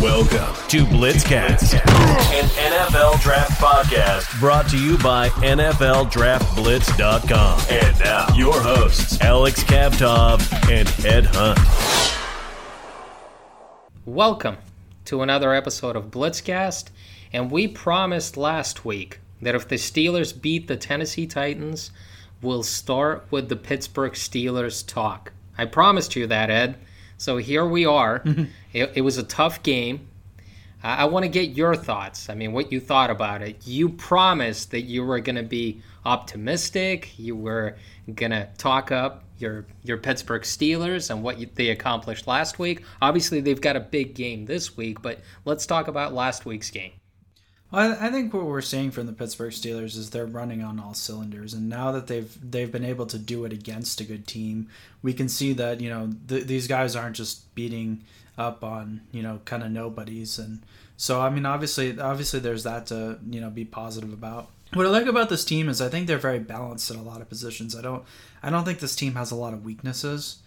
Welcome to Blitzcast, an NFL draft podcast brought to you by NFLDraftBlitz.com. And now, your hosts, Alex Kavtov and Ed Hunt. Welcome to another episode of Blitzcast. And we promised last week that if the Steelers beat the Tennessee Titans, we'll start with the Pittsburgh Steelers talk. I promised you that, Ed. So here we are. Mm-hmm. it, it, was a tough game. I, I want to get your thoughts. I mean, what you thought about it. You promised that you were going to be optimistic. You were going to talk up your your Pittsburgh Steelers and what you, they accomplished last week. Obviously, they've got a big game this week, but let's talk about last week's game. Well, I think what we're seeing from the Pittsburgh Steelers is they're running on all cylinders, and now that they've they've been able to do it against a good team, we can see that you know th- these guys aren't just beating up on you know kind of nobodies, and so I mean obviously obviously there's that to you know be positive about. What I like about this team is I think they're very balanced in a lot of positions. I don't I don't think this team has a lot of weaknesses,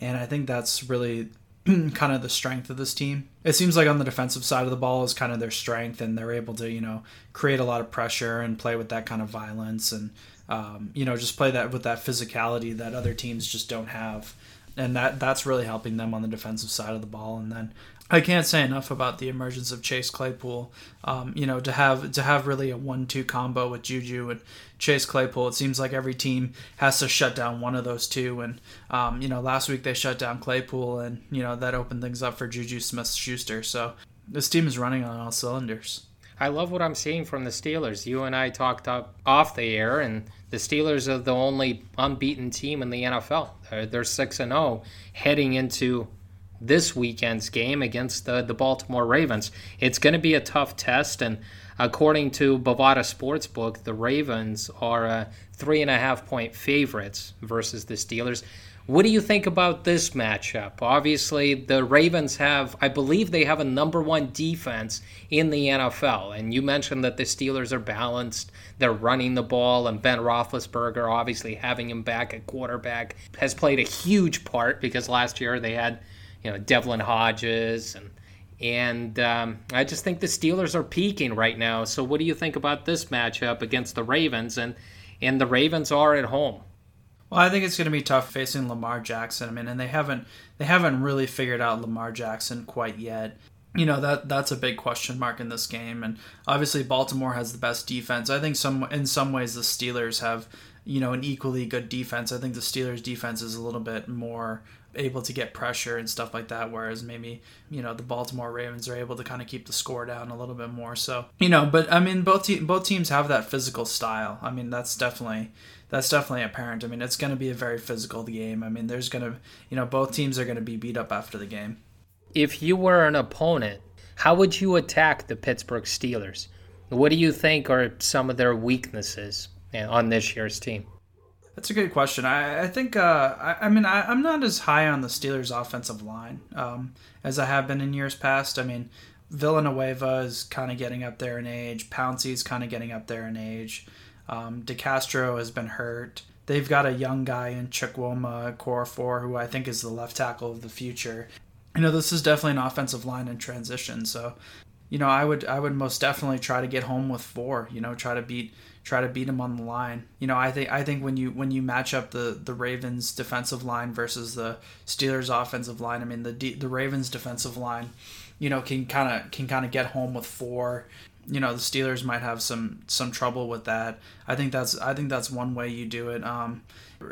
and I think that's really kind of the strength of this team. It seems like on the defensive side of the ball is kind of their strength, and they're able to, you know, create a lot of pressure and play with that kind of violence, and um, you know, just play that with that physicality that other teams just don't have, and that that's really helping them on the defensive side of the ball. And then I can't say enough about the emergence of Chase Claypool. Um, you know, to have to have really a one-two combo with Juju and Chase Claypool, it seems like every team has to shut down one of those two. And um, you know, last week they shut down Claypool, and you know that opened things up for Juju Smith-Schuster. So this team is running on all cylinders. I love what I'm seeing from the Steelers. You and I talked up off the air, and the Steelers are the only unbeaten team in the NFL. They're six and zero heading into this weekend's game against the, the Baltimore Ravens. It's going to be a tough test, and according to Bovada Sportsbook, the Ravens are uh, three and a half point favorites versus the Steelers. What do you think about this matchup? Obviously, the Ravens have, I believe, they have a number one defense in the NFL. And you mentioned that the Steelers are balanced. They're running the ball, and Ben Roethlisberger, obviously having him back at quarterback, has played a huge part because last year they had you know Devlin Hodges and and um, I just think the Steelers are peaking right now. So what do you think about this matchup against the Ravens? And and the Ravens are at home. Well, I think it's going to be tough facing Lamar Jackson. I mean, and they haven't they haven't really figured out Lamar Jackson quite yet. You know that that's a big question mark in this game, and obviously Baltimore has the best defense. I think some in some ways the Steelers have you know an equally good defense. I think the Steelers' defense is a little bit more able to get pressure and stuff like that. Whereas maybe you know the Baltimore Ravens are able to kind of keep the score down a little bit more. So you know, but I mean both te- both teams have that physical style. I mean that's definitely that's definitely apparent. I mean it's going to be a very physical game. I mean there's going to you know both teams are going to be beat up after the game. If you were an opponent, how would you attack the Pittsburgh Steelers? What do you think are some of their weaknesses eh, on this year's team? That's a good question. I, I think, uh, I, I, mean, I, am not as high on the Steelers' offensive line um, as I have been in years past. I mean, Villanueva is kind of getting up there in age. Pouncey's kind of getting up there in age. Um, DeCastro has been hurt. They've got a young guy in Chukwuma Okorafor, who I think is the left tackle of the future. You know, this is definitely an offensive line in transition. So, you know, I would I would most definitely try to get home with four. You know, try to beat try to beat them on the line. You know, I think I think when you when you match up the the Ravens defensive line versus the Steelers offensive line, I mean the the Ravens defensive line, you know, can kind of can kind of get home with four. You know, the Steelers might have some some trouble with that. I think that's I think that's one way you do it. Um,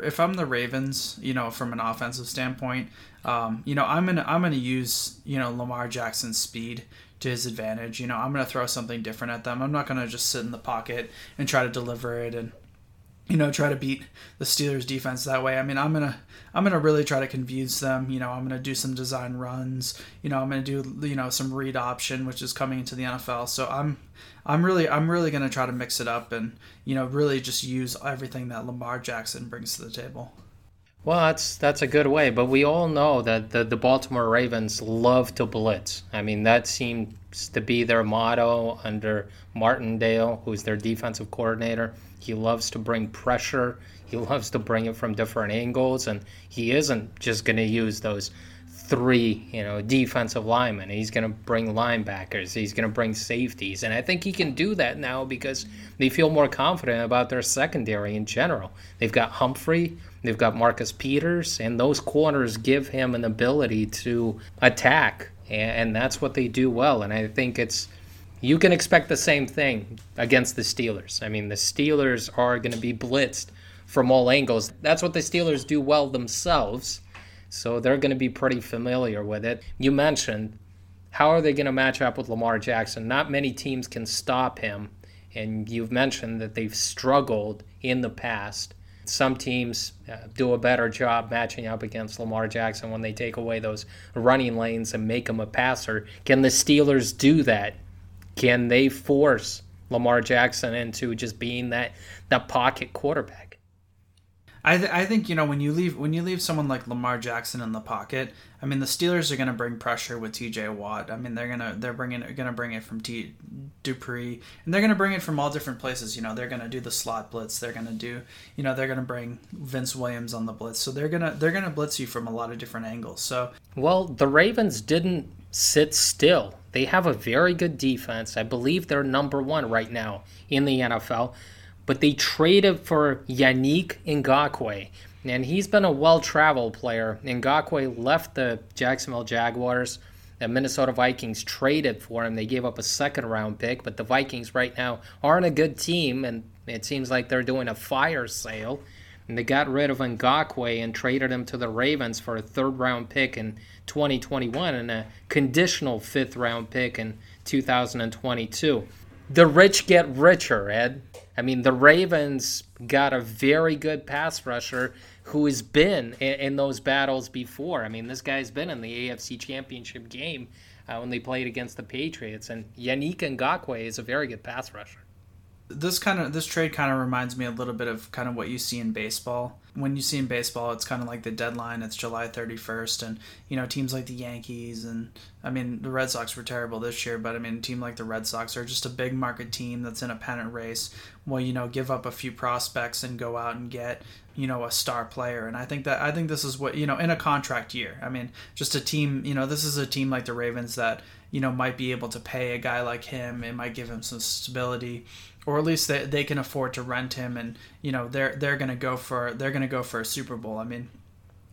if I'm the Ravens, you know, from an offensive standpoint, um, you know, I'm gonna I'm gonna use you know Lamar Jackson's speed to his advantage. You know, I'm going to throw something different at them. I'm not going to just sit in the pocket and try to deliver it and you know try to beat the Steelers defense that way. I mean, I'm going to I'm going to really try to confuse them. You know, I'm going to do some design runs. You know, I'm going to do you know some read option which is coming into the NFL. So I'm I'm really I'm really going to try to mix it up and you know really just use everything that Lamar Jackson brings to the table. Well, that's that's a good way, but we all know that the, the Baltimore Ravens love to blitz. I mean, that seems to be their motto under Martindale, who's their defensive coordinator. He loves to bring pressure. He loves to bring it from different angles, and he isn't just going to use those three, you know, defensive linemen. He's going to bring linebackers. He's going to bring safeties. And I think he can do that now because they feel more confident about their secondary in general. They've got Humphrey, they've got Marcus Peters, and those corners give him an ability to attack. And that's what they do well. And I think it's, you can expect the same thing against the Steelers. I mean, the Steelers are going to be blitzed from all angles. That's what the Steelers do well themselves so they're going to be pretty familiar with it. You mentioned how are they going to match up with Lamar Jackson? Not many teams can stop him. And you've mentioned that they've struggled in the past. Some teams uh, do a better job matching up against Lamar Jackson when they take away those running lanes and make him a passer. Can the Steelers do that? Can they force Lamar Jackson into just being that, that pocket quarterback? I, th- I think you know when you leave when you leave someone like Lamar Jackson in the pocket. I mean the Steelers are going to bring pressure with T.J. Watt. I mean they're gonna they're bringing going to bring it from T Dupree and they're going to bring it from all different places. You know they're going to do the slot blitz. They're going to do you know they're going to bring Vince Williams on the blitz. So they're gonna they're going to blitz you from a lot of different angles. So well the Ravens didn't sit still. They have a very good defense. I believe they're number one right now in the NFL but they traded for Yannick Ngakoue. And he's been a well traveled player. Ngakoue left the Jacksonville Jaguars. The Minnesota Vikings traded for him. They gave up a second round pick, but the Vikings right now aren't a good team, and it seems like they're doing a fire sale. And they got rid of Ngakoue and traded him to the Ravens for a third round pick in 2021 and a conditional fifth round pick in 2022. The rich get richer, Ed. I mean, the Ravens got a very good pass rusher who has been in, in those battles before. I mean, this guy's been in the AFC Championship game uh, when they played against the Patriots, and Yannick Ngakoue is a very good pass rusher this kind of this trade kind of reminds me a little bit of kind of what you see in baseball. When you see in baseball, it's kind of like the deadline. It's July 31st, and you know teams like the Yankees and I mean the Red Sox were terrible this year, but I mean a team like the Red Sox are just a big market team that's in a pennant race. Well, you know, give up a few prospects and go out and get you know a star player, and I think that I think this is what you know in a contract year. I mean, just a team. You know, this is a team like the Ravens that you know might be able to pay a guy like him. It might give him some stability or at least they, they can afford to rent him and you know they're they're going to go for they're to go for a Super Bowl. I mean,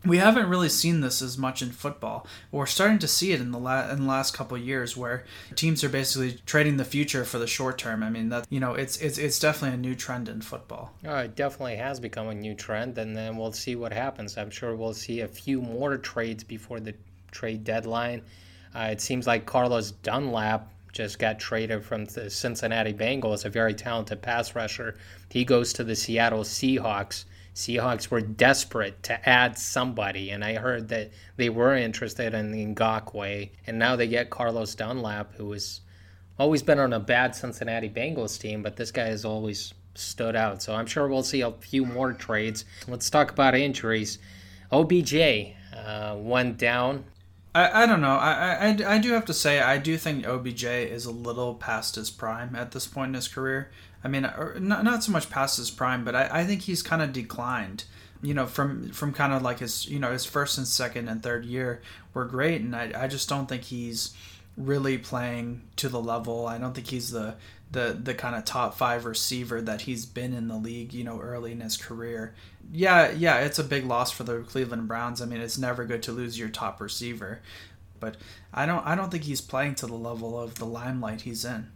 we haven't really seen this as much in football. We're starting to see it in the la- in the last couple years where teams are basically trading the future for the short term. I mean that you know it's it's it's definitely a new trend in football. Oh, it definitely has become a new trend, and then we'll see what happens. I'm sure we'll see a few more trades before the trade deadline. Uh, it seems like Carlos Dunlap just got traded from the Cincinnati Bengals, a very talented pass rusher. He goes to the Seattle Seahawks. Seahawks were desperate to add somebody, and I heard that they were interested in Ngakoue, and now they get Carlos Dunlap, who has always been on a bad Cincinnati Bengals team, but this guy has always stood out. So I'm sure we'll see a few more trades. Let's talk about injuries. OBJ uh, went down I, I don't know. I, I, I do have to say, I do think OBJ is a little past his prime at this point in his career. I mean, uh, not, not so much past his prime, but I, I think he's kind of declined. You know, from from kind of like his you know his first and second and third year were great, and I, I just don't think he's really playing to the level. I don't think he's the the the kind of top five receiver that he's been in the league. You know, early in his career yeah, yeah, it's a big loss for the Cleveland Browns. I mean, it's never good to lose your top receiver, but I don't I don't think he's playing to the level of the limelight he's in.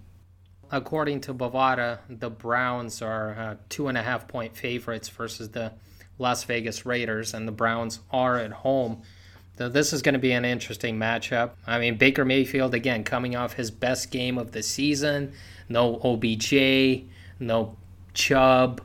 According to Bovada, the Browns are uh, two and a half point favorites versus the Las Vegas Raiders, and the Browns are at home. So this is going to be an interesting matchup. I mean, Baker Mayfield again coming off his best game of the season. No OBJ, no Chubb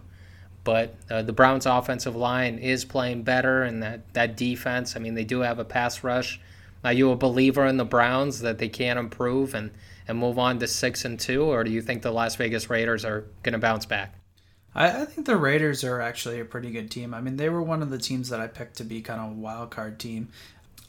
but uh, the Browns' offensive line is playing better, and that, that defense, I mean, they do have a pass rush. Are you a believer in the Browns that they can improve and, and move on to 6 and 2, or do you think the Las Vegas Raiders are going to bounce back? I, I think the Raiders are actually a pretty good team. I mean, they were one of the teams that I picked to be kind of a wild card team.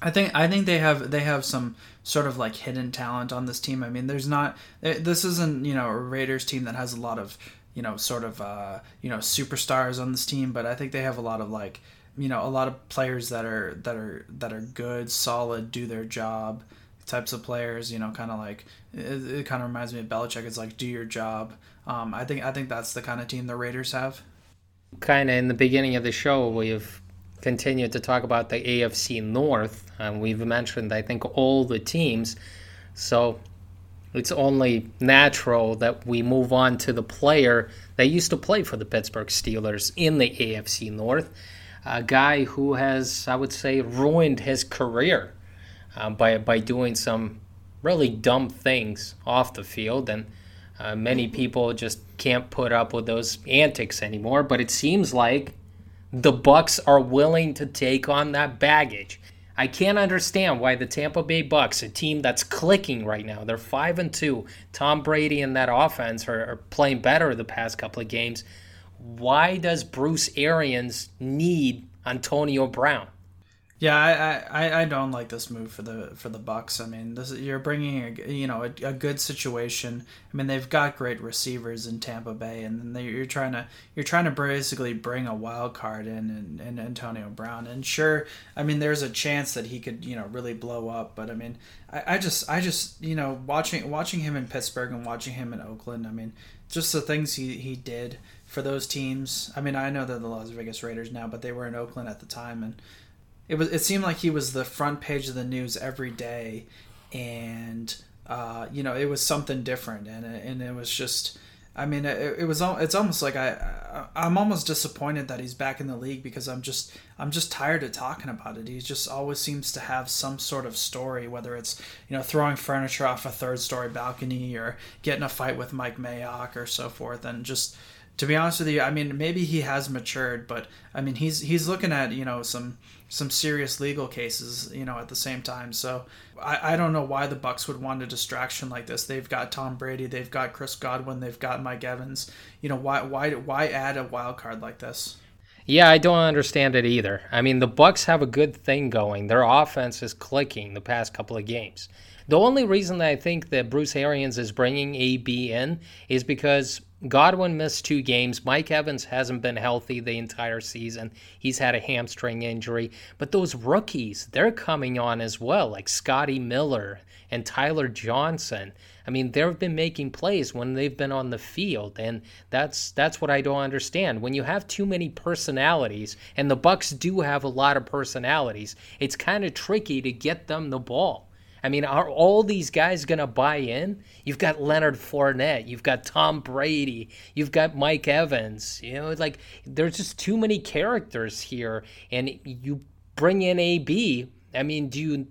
I think I think they have they have some sort of like hidden talent on this team. I mean, there's not this isn't you know a Raiders team that has a lot of you know, sort of, uh, you know, superstars on this team, but I think they have a lot of like you know a lot of players that are that are that are good, solid, do their job types of players. You know, kind of like it, it kind of reminds me of Belichick. It's like do your job. Um, I think I think that's the kind of team the Raiders have. Kind of in the beginning of the show, we've continued to talk about the AFC North, and we've mentioned I think all the teams. So it's only natural that we move on to the player that used to play for the Pittsburgh Steelers in the AFC North, a guy who has, I would say, ruined his career uh, by by doing some really dumb things off the field, and uh, many people just can't put up with those antics anymore. But it seems like the Bucs are willing to take on that baggage. I can't understand why the Tampa Bay Bucs, a team that's clicking right now, they're five and two. Tom Brady and that offense are, are playing better the past couple of games. Why does Bruce Arians need Antonio Brown? Yeah, I, I, I don't like this move for the for the Bucs. I mean, this is, you're bringing a you know a, a, good situation. I mean, they've got great receivers in Tampa Bay, and then you're trying to you're trying to basically bring a wild card in, in Antonio Brown. And sure, I mean, there's a chance that he could you know really blow up, but I mean, I, I just I just you know watching watching him in Pittsburgh and watching him in Oakland. I mean, just the things he he did for those teams. I mean, I know they're the Las Vegas Raiders now, but they were in Oakland at the time, and it was it seemed like he was the front page of the news every day, and uh, you know it was something different, and it, and it was just. I mean, it, it was. It's almost like I, I'm almost disappointed that he's back in the league because I'm just, I'm just tired of talking about it. He just always seems to have some sort of story, whether it's, you know, throwing furniture off a third story balcony or getting a fight with Mike Mayock or so forth, and just, to be honest with you, I mean, maybe he has matured, but I mean, he's he's looking at you know some some serious legal cases, you know, at the same time. So I, I don't know why the Bucs would want a distraction like this. They've got Tom Brady, they've got Chris Godwin, they've got Mike Evans. You know, why why why add a wild card like this? Yeah, I don't understand it either. I mean, the Bucs have a good thing going. Their offense is clicking the past couple of games. The only reason that I think that Bruce Arians is bringing AB in is because Godwin missed two games. Mike Evans hasn't been healthy the entire season. He's had a hamstring injury. But those rookies, they're coming on as well, like Scotty Miller and Tyler Johnson. I mean, they've been making plays when they've been on the field, and that's that's what I don't understand. When you have too many personalities, and the Bucs do have a lot of personalities, it's kind of tricky to get them the ball. I mean, are all these guys going to buy in? You've got Leonard Fournette, you've got Tom Brady, you've got Mike Evans. You know, like there's just too many characters here, and you bring in AB. I mean, do you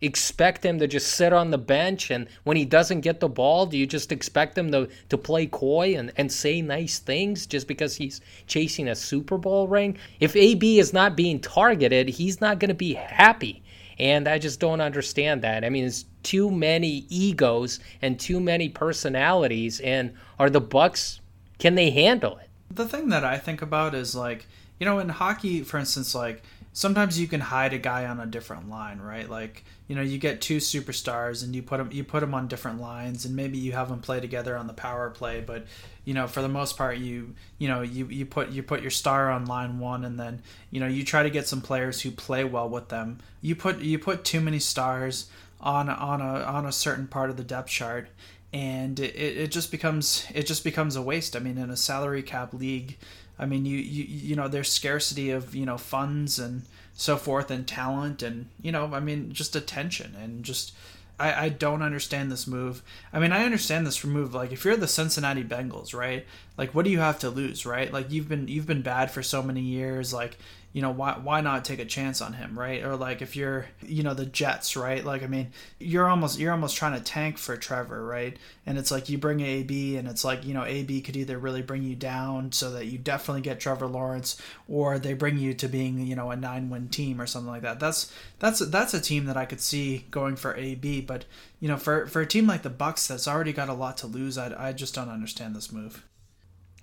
expect him to just sit on the bench and when he doesn't get the ball do you just expect him to, to play coy and, and say nice things just because he's chasing a super bowl ring if ab is not being targeted he's not going to be happy and I just don't understand that. I mean, it's too many egos and too many personalities. And are the Bucs, Can they handle it? The thing that I think about is like, you know, in hockey, for instance, like sometimes you can hide a guy on a different line, right? Like, you know, you get two superstars and you put them you put them on different lines, and maybe you have them play together on the power play, but you know, for the most part, you you know you, you put you put your star on line one, and then you know you try to get some players who play well with them. You put you put too many stars on on a on a certain part of the depth chart, and it, it just becomes it just becomes a waste. I mean, in a salary cap league, I mean, you you you know, there's scarcity of you know funds and so forth and talent and you know i mean just attention and just I, I don't understand this move. I mean, I understand this move. Like, if you're the Cincinnati Bengals, right? Like, what do you have to lose, right? Like, you've been you've been bad for so many years. Like, you know why why not take a chance on him right? Or like if you're you know the jets right? Like i mean you're almost you're almost trying to tank for trevor right? And it's like you bring ab and it's like you know ab could either really bring you down so that you definitely get trevor lawrence or they bring you to being you know a nine win team or something like that. That's that's that's a team that i could see going for ab but you know for for a team like the bucs that's already got a lot to lose i, I just don't understand this move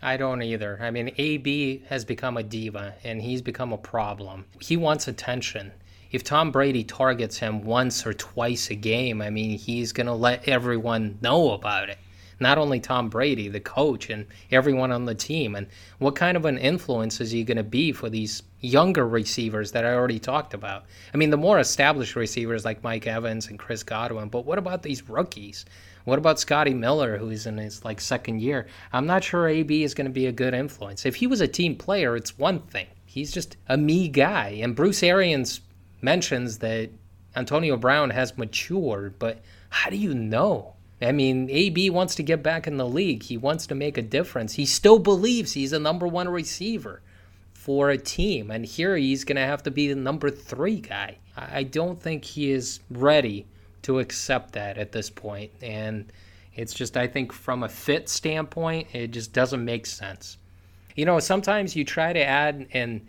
I don't either. I mean, AB has become a diva and he's become a problem. He wants attention. If Tom Brady targets him once or twice a game, I mean, he's going to let everyone know about it. not only Tom Brady, the coach, and everyone on the team. And what kind of an influence is he going to be for these younger receivers that I already talked about? I mean, the more established receivers like Mike Evans and Chris Godwin, but what about these rookies? What about Scotty Miller, who's in his like second year? I'm not sure AB is going to be a good influence. If he was a team player, it's one thing. He's just a me guy. And Bruce Arians mentions that Antonio Brown has matured, but how do you know? I mean, AB wants to get back in the league. He wants to make a difference. He still believes he's a number one receiver for a team. And here he's going to have to be the number three guy. I don't think he is ready to accept that at this point. And it's just, I think, from a fit standpoint, it just doesn't make sense. You know, sometimes you try to add and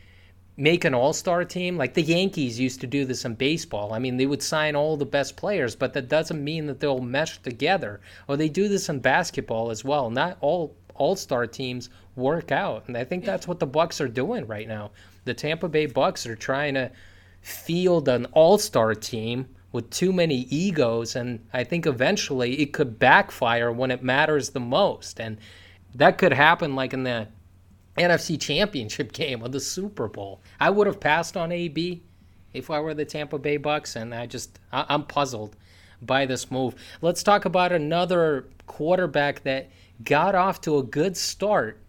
make an all-star team like the yankees used to do this in baseball. I mean they would sign all the best players but that doesn't mean that they'll mesh together. Or they do this in basketball as well. Not all all-star teams work out. And i think that's what the bucs are doing right now. The tampa bay bucs are trying to field an all-star team with too many egos and i think eventually it could backfire when it matters the most and that could happen like in the NFC Championship game or the Super Bowl. I would have passed on AB if I were the Tampa Bay Bucs, and I just I, am puzzled by this move. Let's talk about another quarterback that got off to a good start.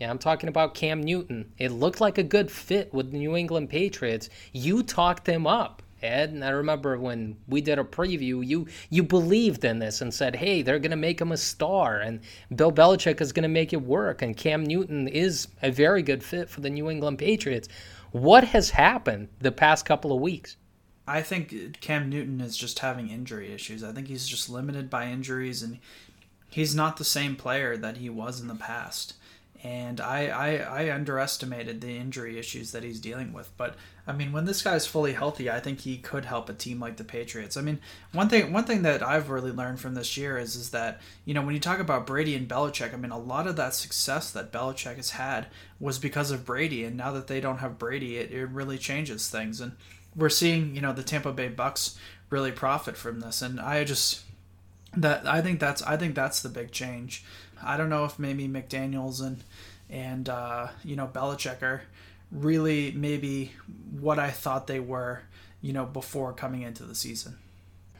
Yeah, I'm talking about Cam Newton. It looked like a good fit with the New England Patriots. You talked him up. Ed, and I remember when we did a preview, you you believed in this and said, "Hey, they're going to make him a star, and Bill Belichick is going to make it work, and Cam Newton is a very good fit for the New England Patriots." What has happened the past couple of weeks? I think Cam Newton is just having injury issues. I think he's just limited by injuries, and he's not the same player that he was in the past and I, I, I underestimated the injury issues that he's dealing with. But I mean, when this guy's fully healthy, I think he could help a team like the Patriots. I mean, one thing one thing that I've really learned from this year is is that you know when you talk about Brady and Belichick, I mean, a lot of that success that Belichick has had was because of Brady, and now that they don't have Brady, it, it really changes things. And we're seeing you know the Tampa Bay Bucs really profit from this, and I just that I think that's I think that's the big change. I don't know if maybe McDaniels and and uh, you know Belichick are really maybe what I thought they were, you know, before coming into the season.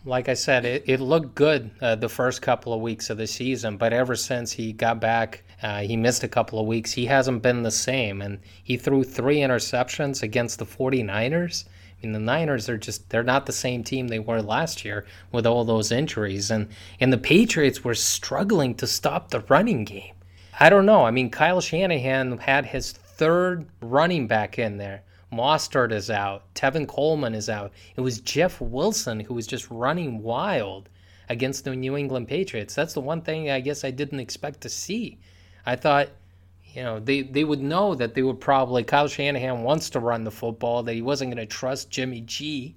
Like I said, it, it looked good uh, the first couple of weeks of the season, but ever since he got back, uh, he missed a couple of weeks. He hasn't been the same, and he threw three interceptions against the 49ers. I mean, the Niners are just, they're not the same team they were last year with all those injuries. And, and the Patriots were struggling to stop the running game. I don't know. I mean, Kyle Shanahan had his third running back in there. Mostert is out. Tevin Coleman is out. It was Jeff Wilson who was just running wild against the New England Patriots. That's the one thing I guess I didn't expect to see. I thought you know, they, they would know that they would probably, Kyle Shanahan wants to run the football, that he wasn't going to trust Jimmy G.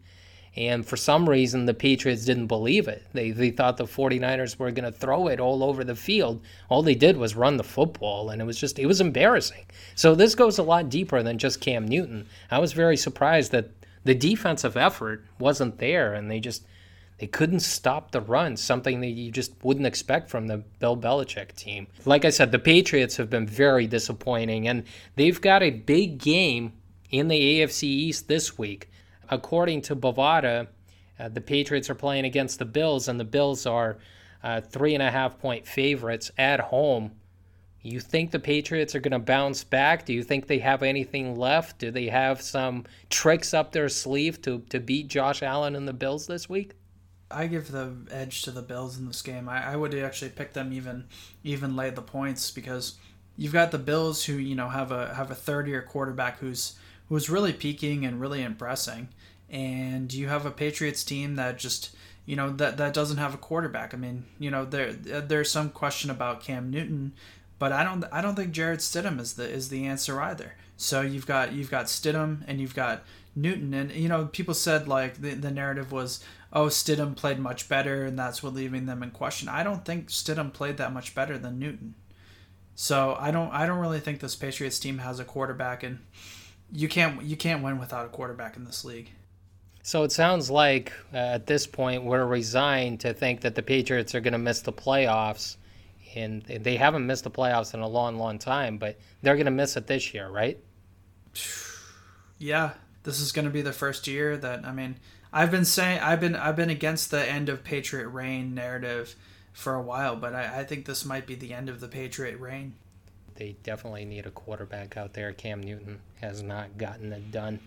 And for some reason, the Patriots didn't believe it. They, they thought the 49ers were going to throw it all over the field. All they did was run the football, and it was just, it was embarrassing. So this goes a lot deeper than just Cam Newton. I was very surprised that the defensive effort wasn't there, and they just, they couldn't stop the run, something that you just wouldn't expect from the Bill Belichick team. Like I said, the Patriots have been very disappointing, and they've got a big game in the AFC East this week. According to Bovada, uh, the Patriots are playing against the Bills, and the Bills are uh, three and a half point favorites at home. You think the Patriots are going to bounce back? Do you think they have anything left? Do they have some tricks up their sleeve to, to beat Josh Allen and the Bills this week? I give the edge to the Bills in this game. I, I would actually pick them even even lay the points because you've got the Bills who you know have a have a third year quarterback who's who's really peaking and really impressing, and you have a Patriots team that just you know that that doesn't have a quarterback. I mean, you know there there's some question about Cam Newton, but I don't I don't think Jarrett Stidham is the is the answer either. So you've got you've got Stidham and you've got Newton, and you know people said like the the narrative was oh, Stidham played much better, and that's what leaving them in question. I don't think Stidham played that much better than Newton. So I don't I don't really think this Patriots team has a quarterback, and you can't you can't win without a quarterback in this league. So it sounds like uh, at this point we're resigned to think that the Patriots are going to miss the playoffs, and they haven't missed the playoffs in a long, long time, but they're going to miss it this year, right? Yeah, this is going to be the first year that I mean, I've been saying I've been I've been against the end of Patriot reign narrative for a while, but I, I think this might be the end of the Patriot reign. They definitely need a quarterback out there. Cam Newton has not gotten it done.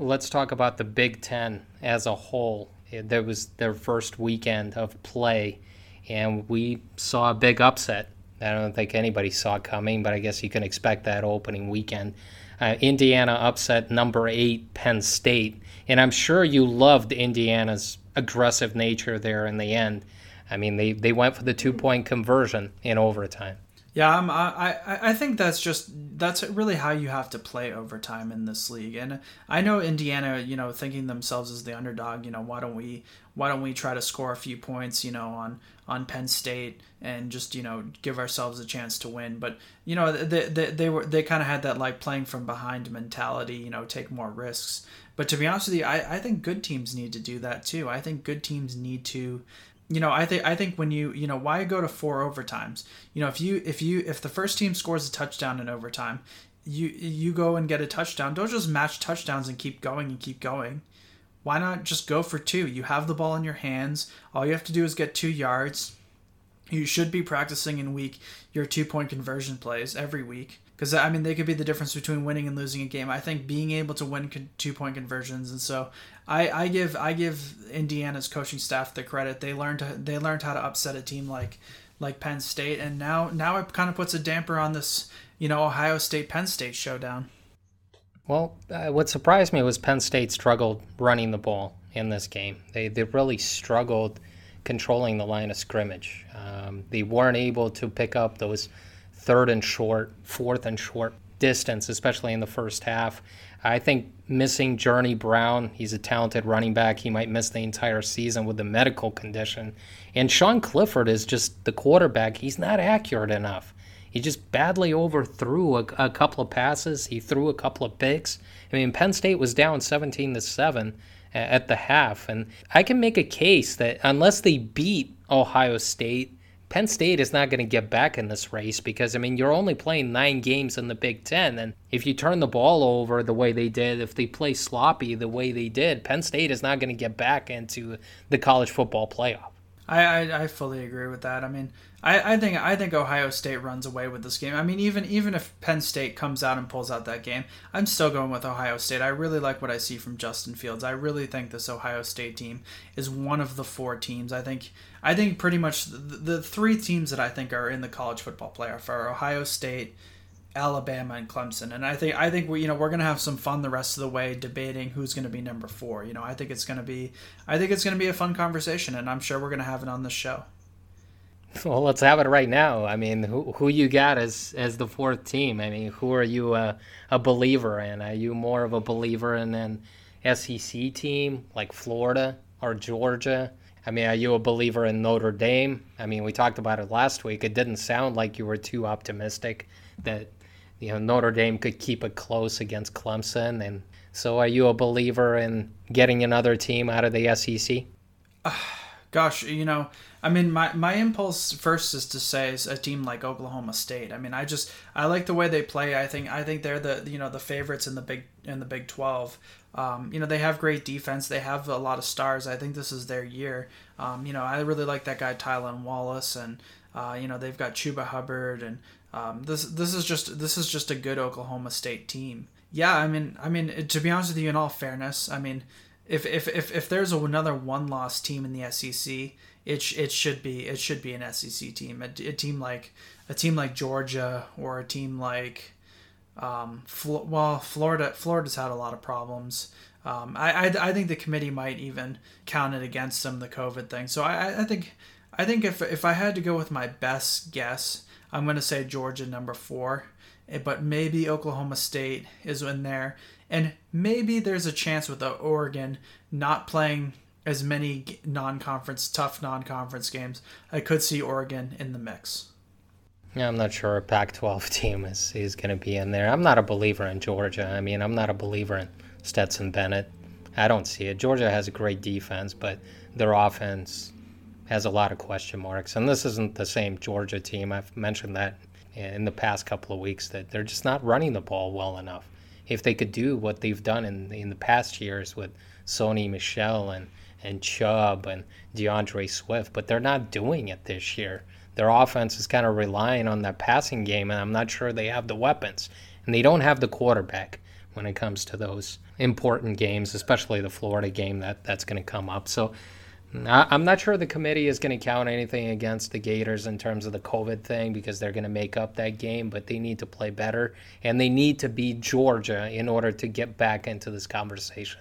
Let's talk about the Big Ten as a whole. There was their first weekend of play, and we saw a big upset. I don't think anybody saw coming, but I guess you can expect that opening weekend. Uh, Indiana upset number eight Penn State, and I'm sure you loved Indiana's aggressive nature there in the end. I mean, they, they went for the two point conversion in overtime. Yeah, I'm, I, I think that's just that's really how you have to play overtime in this league. And I know Indiana, you know, thinking themselves as the underdog. You know, why don't we why don't we try to score a few points, you know, on on Penn State and just you know give ourselves a chance to win. But you know, they they, they were they kind of had that like playing from behind mentality. You know, take more risks. But to be honest with you, I, I think good teams need to do that too. I think good teams need to you know, I think I think when you you know why go to four overtimes? You know, if you if you if the first team scores a touchdown in overtime, you you go and get a touchdown. Don't just match touchdowns and keep going and keep going. Why not just go for two? You have the ball in your hands. All you have to do is get two yards. You should be practicing in week your two point conversion plays every week because I mean they could be the difference between winning and losing a game. I think being able to win two point conversions, and so I, I give I give Indiana's coaching staff the credit. They learned to, they learned how to upset a team like like Penn State, and now now it kind of puts a damper on this you know Ohio State Penn State showdown. Well, uh, what surprised me was Penn State struggled running the ball in this game. They they really struggled controlling the line of scrimmage. Um, they weren't able to pick up those third and short, fourth and short distance, especially in the first half. I think missing Journey Brown, he's a talented running back. He might miss the entire season with the medical condition. And Sean Clifford is just the quarterback. He's not accurate enough. He just badly overthrew a, a couple of passes. He threw a couple of picks. I mean, Penn State was down 17 to 7 at the half. And I can make a case that unless they beat Ohio State, Penn State is not going to get back in this race because, I mean, you're only playing nine games in the Big Ten. And if you turn the ball over the way they did, if they play sloppy the way they did, Penn State is not going to get back into the college football playoff. I, I, I fully agree with that. I mean, I, I think I think Ohio State runs away with this game. I mean, even even if Penn State comes out and pulls out that game, I'm still going with Ohio State. I really like what I see from Justin Fields. I really think this Ohio State team is one of the four teams. I think I think pretty much the, the three teams that I think are in the college football playoff are Ohio State, Alabama and Clemson. And I think I think we you know we're gonna have some fun the rest of the way debating who's gonna be number four. You know I think it's gonna be I think it's gonna be a fun conversation, and I'm sure we're gonna have it on this show. Well, let's have it right now. I mean, who who you got as as the fourth team? I mean, who are you a, a believer in? Are you more of a believer in an SEC team like Florida or Georgia? I mean, are you a believer in Notre Dame? I mean, we talked about it last week. It didn't sound like you were too optimistic that you know Notre Dame could keep it close against Clemson. And so, are you a believer in getting another team out of the SEC? Gosh, you know, I mean, my, my impulse first is to say is a team like Oklahoma State. I mean, I just I like the way they play. I think I think they're the you know the favorites in the big in the Big Twelve. Um, you know, they have great defense. They have a lot of stars. I think this is their year. Um, you know, I really like that guy Tylan Wallace, and uh, you know they've got Chuba Hubbard, and um, this this is just this is just a good Oklahoma State team. Yeah, I mean, I mean to be honest with you, in all fairness, I mean, if if if, if there's another one loss team in the SEC, it sh- it should be it should be an SEC team, a, a team like a team like Georgia or a team like um, well, Florida Florida's had a lot of problems. Um, I, I, I think the committee might even count it against them the COVID thing. So I, I think I think if if I had to go with my best guess, I'm going to say Georgia number four, eh, but maybe Oklahoma State is in there, and maybe there's a chance with Oregon not playing as many non-conference tough non-conference games. I could see Oregon in the mix. Yeah, I'm not sure a Pac-12 team is is going to be in there. I'm not a believer in Georgia. I mean, I'm not a believer in Stetson Bennett. I don't see it. Georgia has a great defense, but their offense has a lot of question marks. And this isn't the same Georgia team. I've mentioned that in the past couple of weeks that they're just not running the ball well enough. If they could do what they've done in in the past years with Sony Michel and and Chubb and D'Andre Swift, but they're not doing it this year. Their offense is kind of relying on that passing game, and I'm not sure they have the weapons. And they don't have the quarterback when it comes to those important games, especially the Florida game that, that's going to come up. So I'm not sure the committee is going to count anything against the Gators in terms of the COVID thing because they're going to make up that game, but they need to play better and they need to beat Georgia in order to get back into this conversation.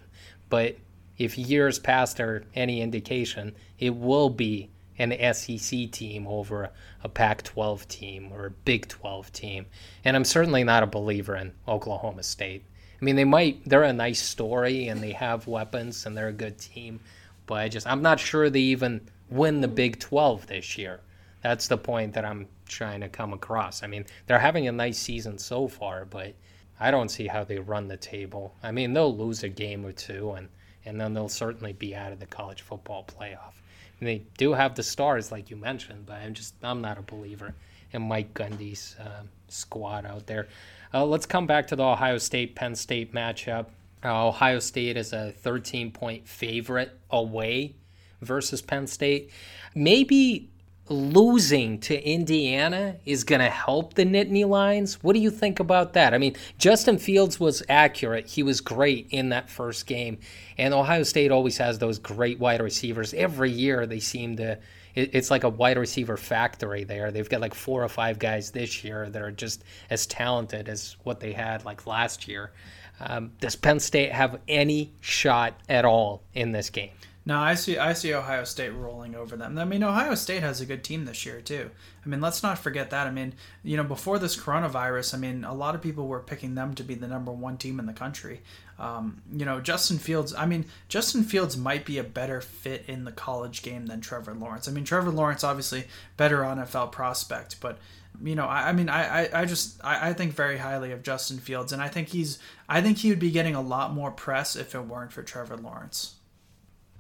But if years past are any indication, it will be an SEC team over a Pac 12 team or a Big 12 team. And I'm certainly not a believer in Oklahoma State. I mean, they might, they're a nice story and they have weapons and they're a good team, but I just, I'm not sure they even win the Big 12 this year. That's the point that I'm trying to come across. I mean, they're having a nice season so far, but I don't see how they run the table. I mean, they'll lose a game or two and and then they'll certainly be out of the college football playoff. And they do have the stars, like you mentioned, but I'm just I'm not a believer in Mike Gundy's uh, squad out there. Uh, let's come back to the Ohio State Penn State matchup. Uh, Ohio State is a 13 point favorite away versus Penn State. Maybe losing to Indiana is going to help the Nittany Lions. What do you think about that? I mean, Justin Fields was accurate. He was great in that first game. And Ohio State always has those great wide receivers. Every year they seem to it's like a wide receiver factory there. They've got like four or five guys this year that are just as talented as what they had like last year. Um, does Penn State have any shot at all in this game? No, I see. I see Ohio State rolling over them. I mean, Ohio State has a good team this year too. I mean, let's not forget that. I mean, you know, before this coronavirus, I mean, a lot of people were picking them to be the number one team in the country. Um, you know, Justin Fields. I mean, Justin Fields might be a better fit in the college game than Trevor Lawrence. I mean, Trevor Lawrence obviously better NFL prospect, but you know, I, I mean, I, I, I just I, I think very highly of Justin Fields, and I think he's I think he would be getting a lot more press if it weren't for Trevor Lawrence.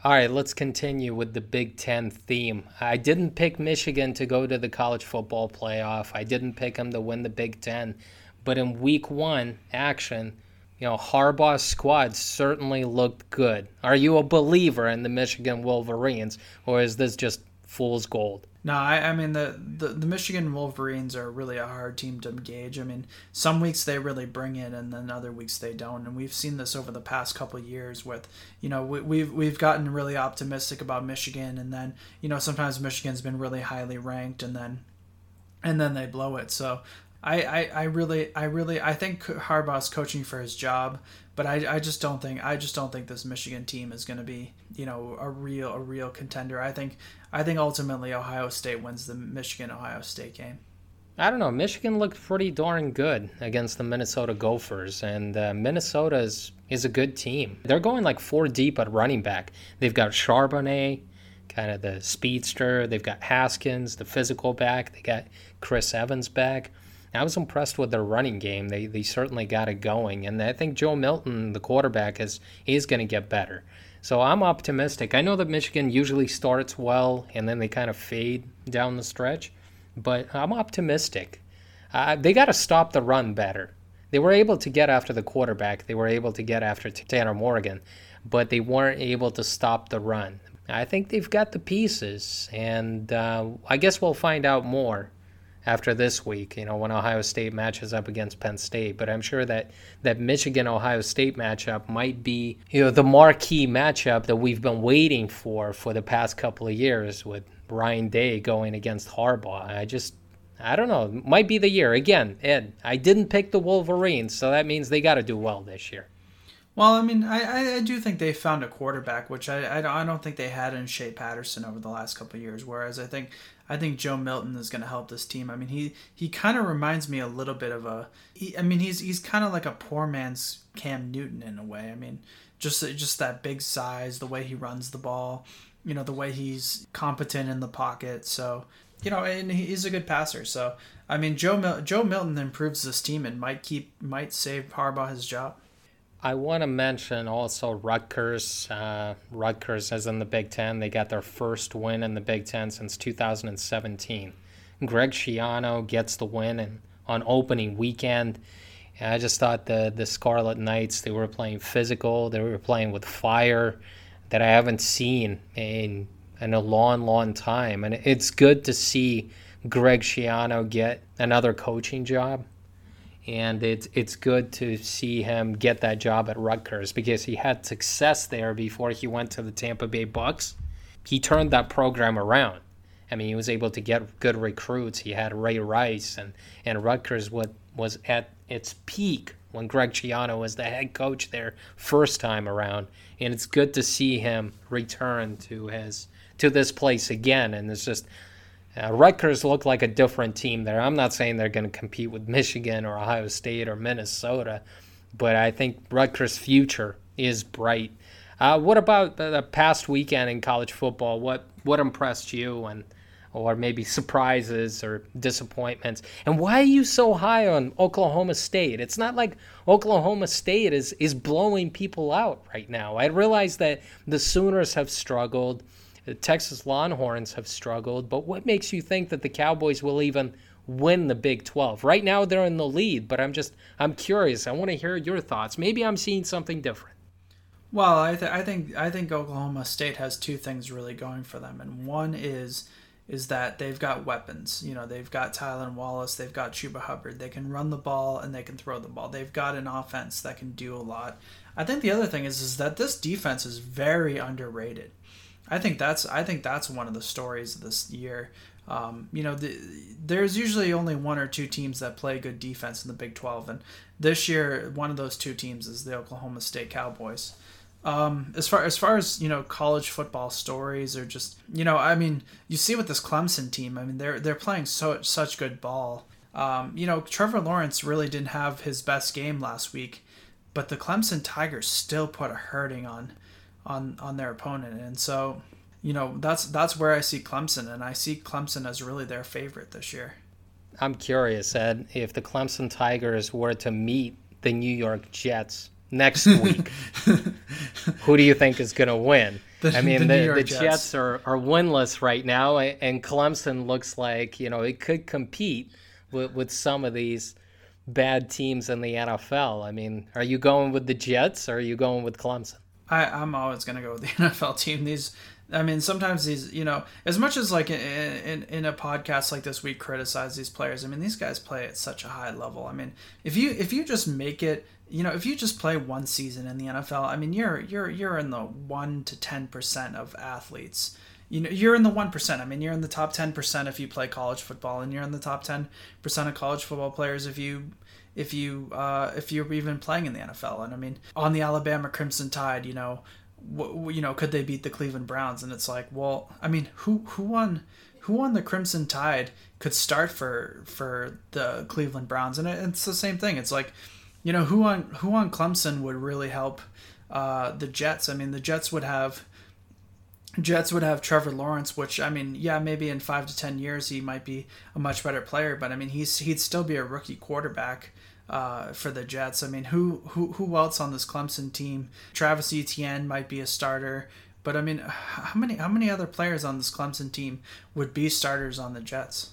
All right, let's continue with the Big Ten theme. I didn't pick Michigan to go to the college football playoff. I didn't pick them to win the Big Ten. But in week one action, you know, Harbaugh's squad certainly looked good. Are you a believer in the Michigan Wolverines, or is this just fool's gold? No, I, I mean the, the the Michigan Wolverines are really a hard team to gauge. I mean, some weeks they really bring it, and then other weeks they don't. And we've seen this over the past couple years with, you know, we, we've we've gotten really optimistic about Michigan, and then you know sometimes Michigan's been really highly ranked, and then and then they blow it. So I, I, I really I really I think Harbaugh's coaching for his job, but I, I just don't think I just don't think this Michigan team is going to be you know a real a real contender. I think I think ultimately Ohio State wins the Michigan Ohio State game. I don't know. Michigan looked pretty darn good against the Minnesota Gophers, and uh, Minnesota is, is a good team. They're going like four deep at running back. They've got Charbonnet, kind of the speedster. They've got Haskins, the physical back. They got Chris Evans back. I was impressed with their running game. They they certainly got it going, and I think Joe Milton, the quarterback, is is going to get better. So I'm optimistic. I know that Michigan usually starts well and then they kind of fade down the stretch, but I'm optimistic. Uh, they got to stop the run better. They were able to get after the quarterback. They were able to get after Tanner Morgan, but they weren't able to stop the run. I think they've got the pieces, and uh, I guess we'll find out more after this week, you know, when Ohio State matches up against Penn State. But I'm sure that that Michigan Ohio State matchup might be, you know, the marquee matchup that we've been waiting for for the past couple of years with Ryan Day going against Harbaugh. I just I don't know. Might be the year. Again, Ed, I didn't pick the Wolverines, so that means they got to do well this year. Well, I mean, I, I do think they found a quarterback, which I, I, don't think they had in Shea Patterson over the last couple years. Whereas I think I think Joe Milton is going to help this team. I mean, he he kind of reminds me a little bit of a. He, I mean, he's he's kind of like a poor man's Cam Newton in a way. I mean, just just that big size, the way he runs the ball, you know, the way he's competent in the pocket. So you know, and he's a good passer. So I mean, Joe Joe Milton improves this team and might keep might save Harbaugh his job. I want to mention also Rutgers. Uh, Rutgers is in the Big Ten. They got their first win in the Big Ten since 2017. Greg Schiano gets the win and on opening weekend. And I just thought the the Scarlet Knights they were playing physical. They were playing with fire that I haven't seen in in a long, long time. And it's good to see Greg Schiano get another coaching job and it's it's good to see him get that job at Rutgers because he had success there before he went to the Tampa Bay Bucs. He turned that program around. I mean, he was able to get good recruits. He had Ray Rice and and Rutgers what was at its peak when Greg Schiano was the head coach there first time around. And it's good to see him return to his to this place again. And it's just uh, Rutgers look like a different team there. I'm not saying they're going to compete with Michigan or Ohio State or Minnesota, but I think Rutgers' future is bright. Uh, what about the, the, past weekend in college football? What what impressed you, and or maybe surprises or disappointments? And why are you so high on Oklahoma State? It's not like Oklahoma State is is blowing people out right now. I realize that the Sooners have struggled. The Texas Longhorns have struggled, but what makes you think that the Cowboys will even win the Big 12? Right now they're in the lead, but I'm just I'm curious. I want to hear your thoughts. Maybe I'm seeing something different. Well, I, th- I think I think Oklahoma State has two things really going for them, and one is is that they've got weapons. You know, they've got Tylan Wallace, they've got Chuba Hubbard. They can run the ball and they can throw the ball. They've got an offense that can do a lot. I think the other thing is is that this defense is very underrated. I think that's I think that's one of the stories of this year. Um, you know, the, there's usually only one or two teams that play good defense in the Big 12, and this year one of those two teams is the Oklahoma State Cowboys. Um, as far as far as you know, college football stories or just you know, I mean, you see with this Clemson team. I mean, they're they're playing so such good ball. Um, you know, Trevor Lawrence really didn't have his best game last week, but the Clemson Tigers still put a hurting on on on their opponent. And so, you know, that's that's where I see Clemson, and I see Clemson as really their favorite this year. I'm curious, Ed, if the Clemson Tigers were to meet the New York Jets next week, who do you think is going to win? The, I mean, the, the, the Jets. Jets, are, are winless right now, and Clemson looks like, you know, it could compete with, with some of these bad teams in the NFL. I mean, are you going with the Jets or are you going with Clemson? I, I'm always gonna go with the NFL team. These, I mean, sometimes these, you know, as much as like in, in, in a podcast like this, we criticize these players. I mean, these guys play at such a high level. I mean, if you if you just make it, you know, if you just play one season in the NFL, I mean, you're you're you're in the one to ten percent of athletes. You know, you're in the one percent. I mean, you're in the top ten percent if you play college football, and you're in the top ten percent of college football players if you if you uh, if you're even playing in the NFL. And I mean, on the Alabama Crimson Tide, you know, w- you know, could they beat the Cleveland Browns? And it's like, well, I mean, who who won? Who on the Crimson Tide could start for for the Cleveland Browns? And it's the same thing. It's like, you know, who on who on Clemson would really help uh, the Jets? I mean, the Jets would have. Jets would have Trevor Lawrence, which I mean, yeah, maybe in five to ten years he might be a much better player, but I mean, he's he'd still be a rookie quarterback uh, for the Jets. I mean, who who who else on this Clemson team? Travis Etienne might be a starter, but I mean, how many how many other players on this Clemson team would be starters on the Jets?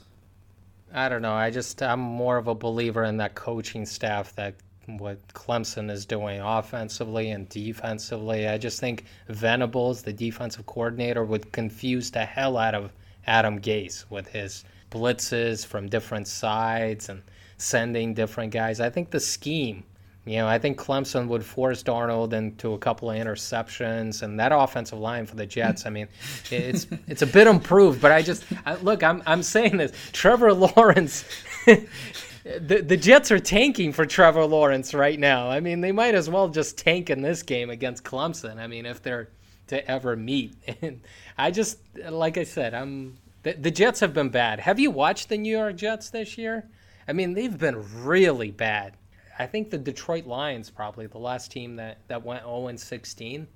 I don't know. I just I'm more of a believer in that coaching staff that what Clemson is doing offensively and defensively. I just think Venables, the defensive coordinator, would confuse the hell out of Adam Gase with his blitzes from different sides and sending different guys. I think the scheme, you know, I think Clemson would force Darnold into a couple of interceptions, and that offensive line for the Jets. I mean, it's it's a bit improved, but I just I, look. I'm I'm saying this. Trevor Lawrence. the the Jets are tanking for Trevor Lawrence right now. I mean, they might as well just tank in this game against Clemson. I mean, if they're to ever meet. And I just like I said, I'm the, the Jets have been bad. Have you watched the New York Jets this year? I mean, they've been really bad. I think the Detroit Lions probably the last team that, that went 0 16,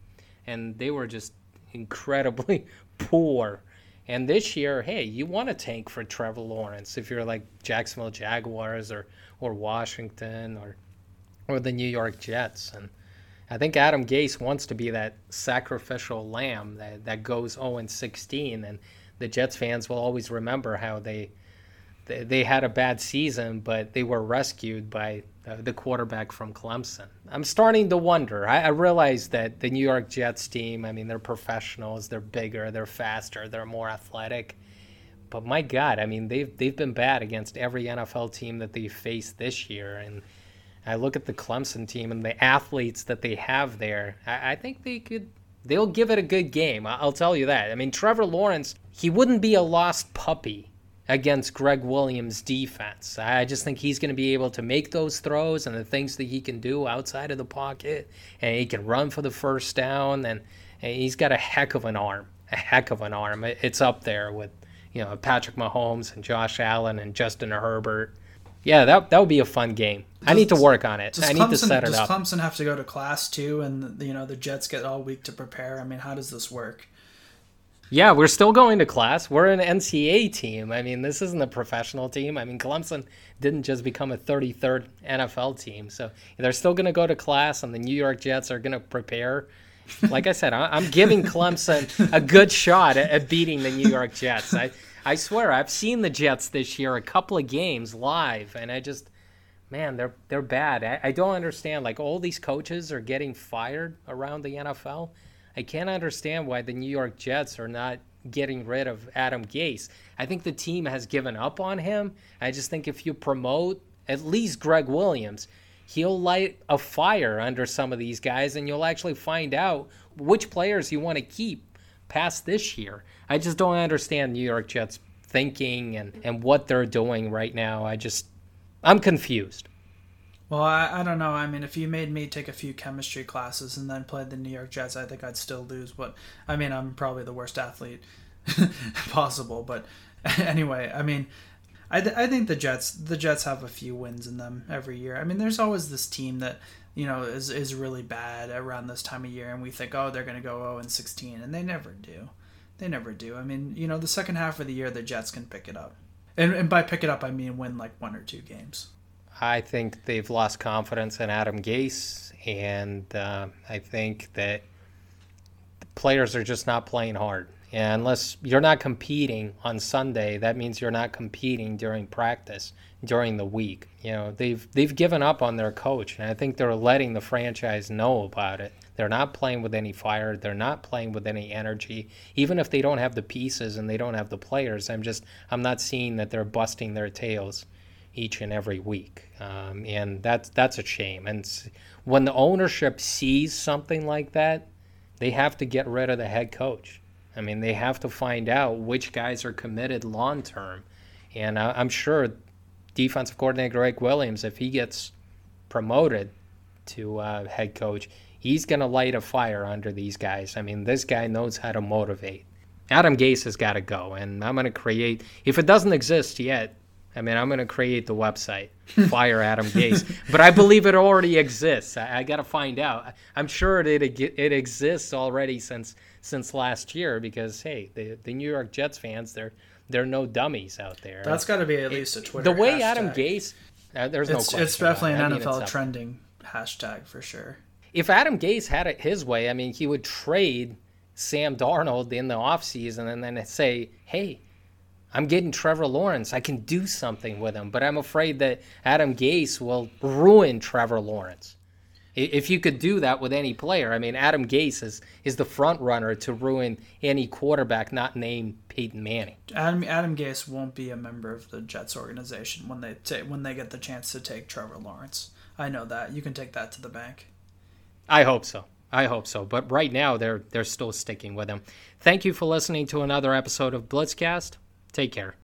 and they were just incredibly poor. And this year, hey, you want to tank for Trevor Lawrence if you're like Jacksonville Jaguars or, or Washington or or the New York Jets. And I think Adam Gase wants to be that sacrificial lamb that, that goes 0 16, and the Jets fans will always remember how they, they had a bad season, but they were rescued by the quarterback from Clemson. I'm starting to wonder. I, I realize that the New York Jets team, I mean, they're professionals, they're bigger, they're faster, they're more athletic. But my God, I mean, they've they've been bad against every NFL team that they faced this year, and I look at the Clemson team and the athletes that they have there. I, I think they could. They'll give it a good game. I'll tell you that. I mean, Trevor Lawrence, he wouldn't be a lost puppy against Gregg Williams' defense. I just think he's going to be able to make those throws and the things that he can do outside of the pocket, and he can run for the first down, and, and he's got a heck of an arm, a heck of an arm. It's up there with you know Patrick Mahomes and Josh Allen and Justin Herbert. Yeah, that that would be a fun game. Does, I need to work on it. I need Clemson, to set it does up. Does Clemson have to go to class too, and you know the Jets get all week to prepare? I mean, how does this work? Yeah, we're still going to class. We're an NCAA team. I mean, this isn't a professional team. I mean, Clemson didn't just become a 33rd NFL team. So they're still going to go to class, and the New York Jets are going to prepare. Like I said, I'm giving Clemson a good shot at, beating the New York Jets. I, I swear, I've seen the Jets this year a couple of games live, and I just, man, they're they're bad. I, I don't understand. Like all these coaches are getting fired around the NFL I can't understand why the New York Jets are not getting rid of Adam Gase. I think the team has given up on him. I just think if you promote at least Gregg Williams, he'll light a fire under some of these guys and you'll actually find out which players you want to keep past this year. I just don't understand New York Jets thinking and, and what they're doing right now. I just I'm confused. Well, I, I don't know. I mean, if you made me take a few chemistry classes and then played the New York Jets, I think I'd still lose. But I mean, I'm probably the worst athlete possible. But anyway, I mean, I, th- I think the Jets the Jets have a few wins in them every year. I mean, there's always this team that you know is is really bad around this time of year, and we think, oh, they're going to go 0 and 16, and they never do. They never do. I mean, you know, the second half of the year, the Jets can pick it up, and, and by pick it up, I mean win like one or two games. I think they've lost confidence in Adam Gase, and uh, I think that players are just not playing hard. And unless you're not competing on Sunday, that means you're not competing during practice during the week. You know, they've they've given up on their coach, and I think they're letting the franchise know about it. They're not playing with any fire. They're not playing with any energy. Even if they don't have the pieces and they don't have the players, I'm just I'm not seeing that they're busting their tails each and every week, um, and that's that's a shame. And when the ownership sees something like that, they have to get rid of the head coach. I mean, they have to find out which guys are committed long term, and I, I'm sure defensive coordinator Gregg Williams, if he gets promoted to uh, head coach, he's going to light a fire under these guys. I mean, this guy knows how to motivate. Adam Gase has got to go, and I'm going to create. If it doesn't exist yet, I mean, I'm going to create the website, fire Adam Gase, but I believe it already exists. I, I got to find out. I'm sure it, it it exists already since since last year because hey, the the New York Jets fans they're they're no dummies out there. That's got to be at least a Twitter. The way hashtag. Adam Gase, uh, there's no it's, question. It's definitely an I mean, NFL trending hashtag for sure. If Adam Gase had it his way, I mean, he would trade Sam Darnold in the offseason and then say, hey I'm getting Trevor Lawrence. I can do something with him, but I'm afraid that Adam Gase will ruin Trevor Lawrence. If you could do that with any player, I mean, Adam Gase is, is the front runner to ruin any quarterback not named Peyton Manning. Adam Adam Gase won't be a member of the Jets organization when they ta- when they get the chance to take Trevor Lawrence. I know that. You can take that to the bank. I hope so. I hope so. But right now, they're they're still sticking with him. Thank you for listening to another episode of Blitzcast. Take care.